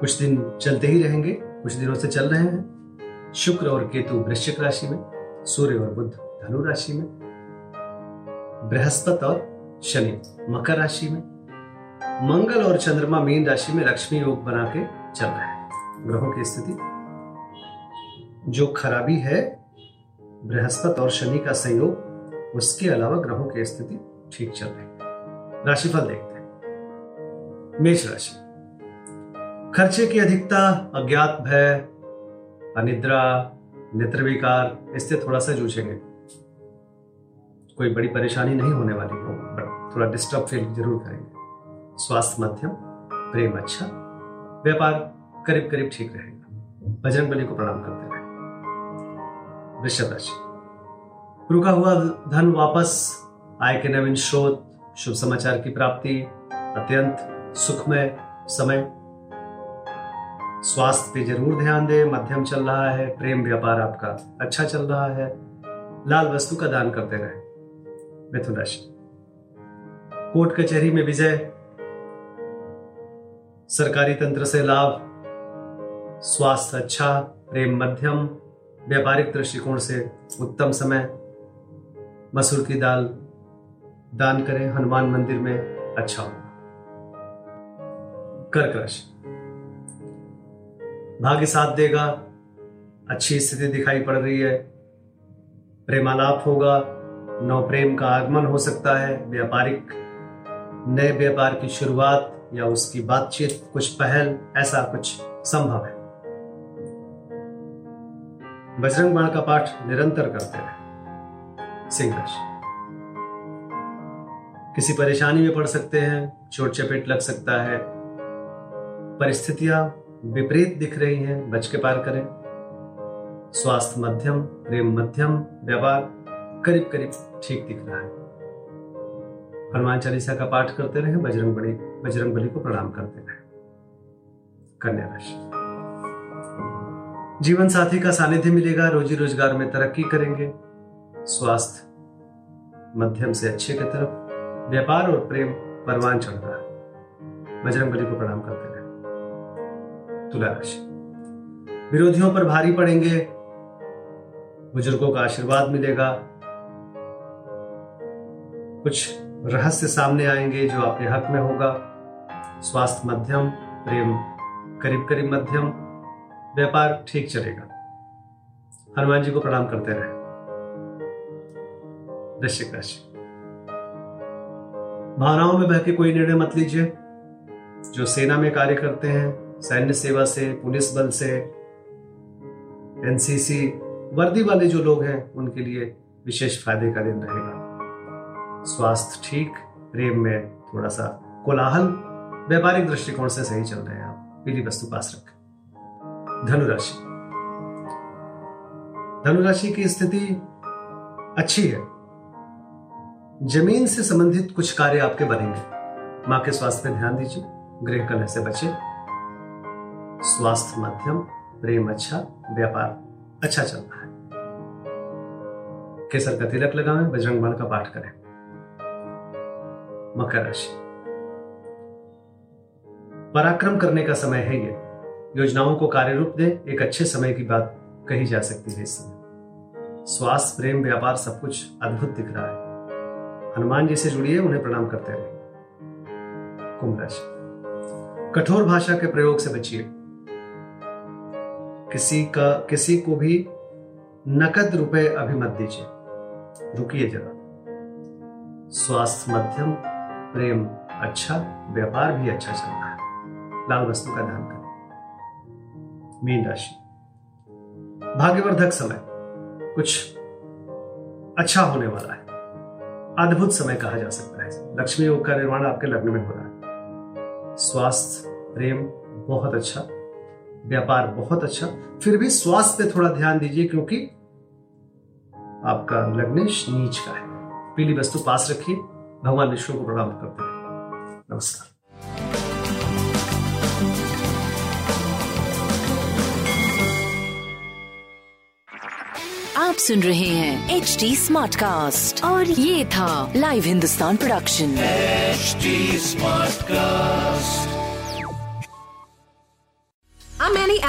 कुछ दिन चलते ही रहेंगे, कुछ दिनों से चल रहे हैं। शुक्र और केतु वृश्चिक राशि में, सूर्य और बुद्ध धनु राशि में, बृहस्पति और शनि मकर राशि में, मंगल और चंद्रमा मीन राशि में लक्ष्मी योग बना के चल रहे हैं। ग्रहों की स्थिति, जो खराबी है, बृहस्पति और शनि का संयोग, उसके अलावा ग्रहों की स्थिति ठीक चल रही है। राशिफल देखते हैं। मेष राशि खर्चे की अधिकता, अज्ञात भय, अनिद्रा नेत्र विकार इससे थोड़ा सा जूझेंगे। कोई बड़ी परेशानी नहीं होने वाली हो बट थोड़ा डिस्टर्ब फील ज़रूर करेंगे। स्वास्थ्य मध्यम, प्रेम अच्छा व्यापार करीब करीब ठीक रहेगा। बजरंग बली को प्रणाम करते रहे। वृषभ राशि। रुका हुआ धन वापस, आय के नवीन स्रोत, शुभ समाचार की प्राप्ति, अत्यंत सुखमय समय। स्वास्थ्य पे ज़रूर ध्यान दे, मध्यम चल रहा है, प्रेम व्यापार आपका अच्छा चल रहा है, लाल वस्तु का दान करते रहे। मिथुन राशि। कोर्ट कचहरी में विजय। सरकारी तंत्र से लाभ। स्वास्थ्य अच्छा प्रेम मध्यम, व्यापारिक दृष्टिकोण से उत्तम समय। मसूर की दाल। दान करें हनुमान मंदिर में अच्छा। होगा कर्क राशि। भाग्य साथ देगा, अच्छी स्थिति दिखाई पड़ रही है। प्रेमालाप होगा नव प्रेम का आगमन हो सकता है। व्यापारिक, नए व्यापार की शुरुआत या उसकी बातचीत, कुछ पहल, ऐसा कुछ संभव है। बजरंग बाण का पाठ निरंतर करते रहे सिंह राशि किसी परेशानी में पड़ सकते हैं, चोट चपेट लग सकता है। परिस्थितियाँ विपरीत दिख रही हैं, बच के पार करें। स्वास्थ्य मध्यम, प्रेम मध्यम, व्यवहार करीब करीब ठीक दिख रहा है। हनुमान चालीसा का पाठ करते रहे, बजरंग बली बजरंग बली को प्रणाम करते रहे। कन्या राशि। जीवन साथी का सानिध्य मिलेगा, रोजी रोज़गार में तरक्की करेंगे। स्वास्थ्य मध्यम से अच्छे की तरफ़, व्यापार और प्रेम परवान चढ़ रहा है। बजरंग बली को प्रणाम करते रहे। तुला राशि विरोधियों पर भारी पड़ेंगे। बुज़ुर्गों का आशीर्वाद मिलेगा। कुछ रहस्य सामने आएँगे जो आपके हक में होगा। स्वास्थ्य मध्यम, प्रेम करीब करीब मध्यम, व्यापार ठीक चलेगा। हनुमान जी को प्रणाम करते रहे। वृश्चिक राशि। भावनाओं में बह के कोई निर्णय मत लीजिए। जो सेना में कार्य करते हैं सैन्य सेवा से, पुलिस बल से, एनसीसी, वर्दी वाले जो लोग हैं, उनके लिए विशेष फ़ायदे का दिन रहेगा। स्वास्थ्य ठीक, प्रेम में थोड़ा सा कोलाहल, व्यापारिक दृष्टिकोण से सही चल रहे हैं आप। पीली वस्तु पास रखें। धनुराशि। धनुराशि की स्थिति अच्छी है। ज़मीन से संबंधित कुछ कार्य आपके बनेंगे। माँ के स्वास्थ्य पर ध्यान दीजिए गृह कलह से बचे। स्वास्थ्य मध्यम, प्रेम अच्छा व्यापार अच्छा चल रहा है। केसर का तिलक लगाएँ, बजरंग बाण का पाठ करें। मकर राशि। पराक्रम करने का समय है ये। योजनाओं को कार्य रूप दे, एक अच्छे समय की बात कही जा सकती है इस समय। स्वास्थ्य, प्रेम, व्यापार सब कुछ अद्भुत दिख रहा है। हनुमान जी से जुड़िए, उन्हें प्रणाम करते रहिए। कुंभ राशि। कठोर भाषा के प्रयोग से बचिए। किसी का, किसी को भी नकद रुपए अभी मत दीजिए। रुकिए जरा। स्वास्थ्य मध्यम, प्रेम अच्छा व्यापार भी अच्छा चल रहा है। लाल वस्तु का दान करें। मीन राशि। भाग्यवर्धक समय। कुछ अच्छा होने वाला है। अद्भुत समय कहा जा सकता है। लक्ष्मी योग का निर्माण आपके लग्न में हो रहा है। स्वास्थ्य, प्रेम बहुत अच्छा। व्यापार बहुत अच्छा। फिर भी स्वास्थ्य पे थोड़ा ध्यान दीजिए क्योंकि आपका लग्नेश नीच का है। पीली वस्तु पास रखिए भगवान विष्णु को प्रणाम करते हैं नमस्कार। आप सुन रहे हैं एच डी स्मार्ट कास्ट और ये था live Hindustan production H smart cast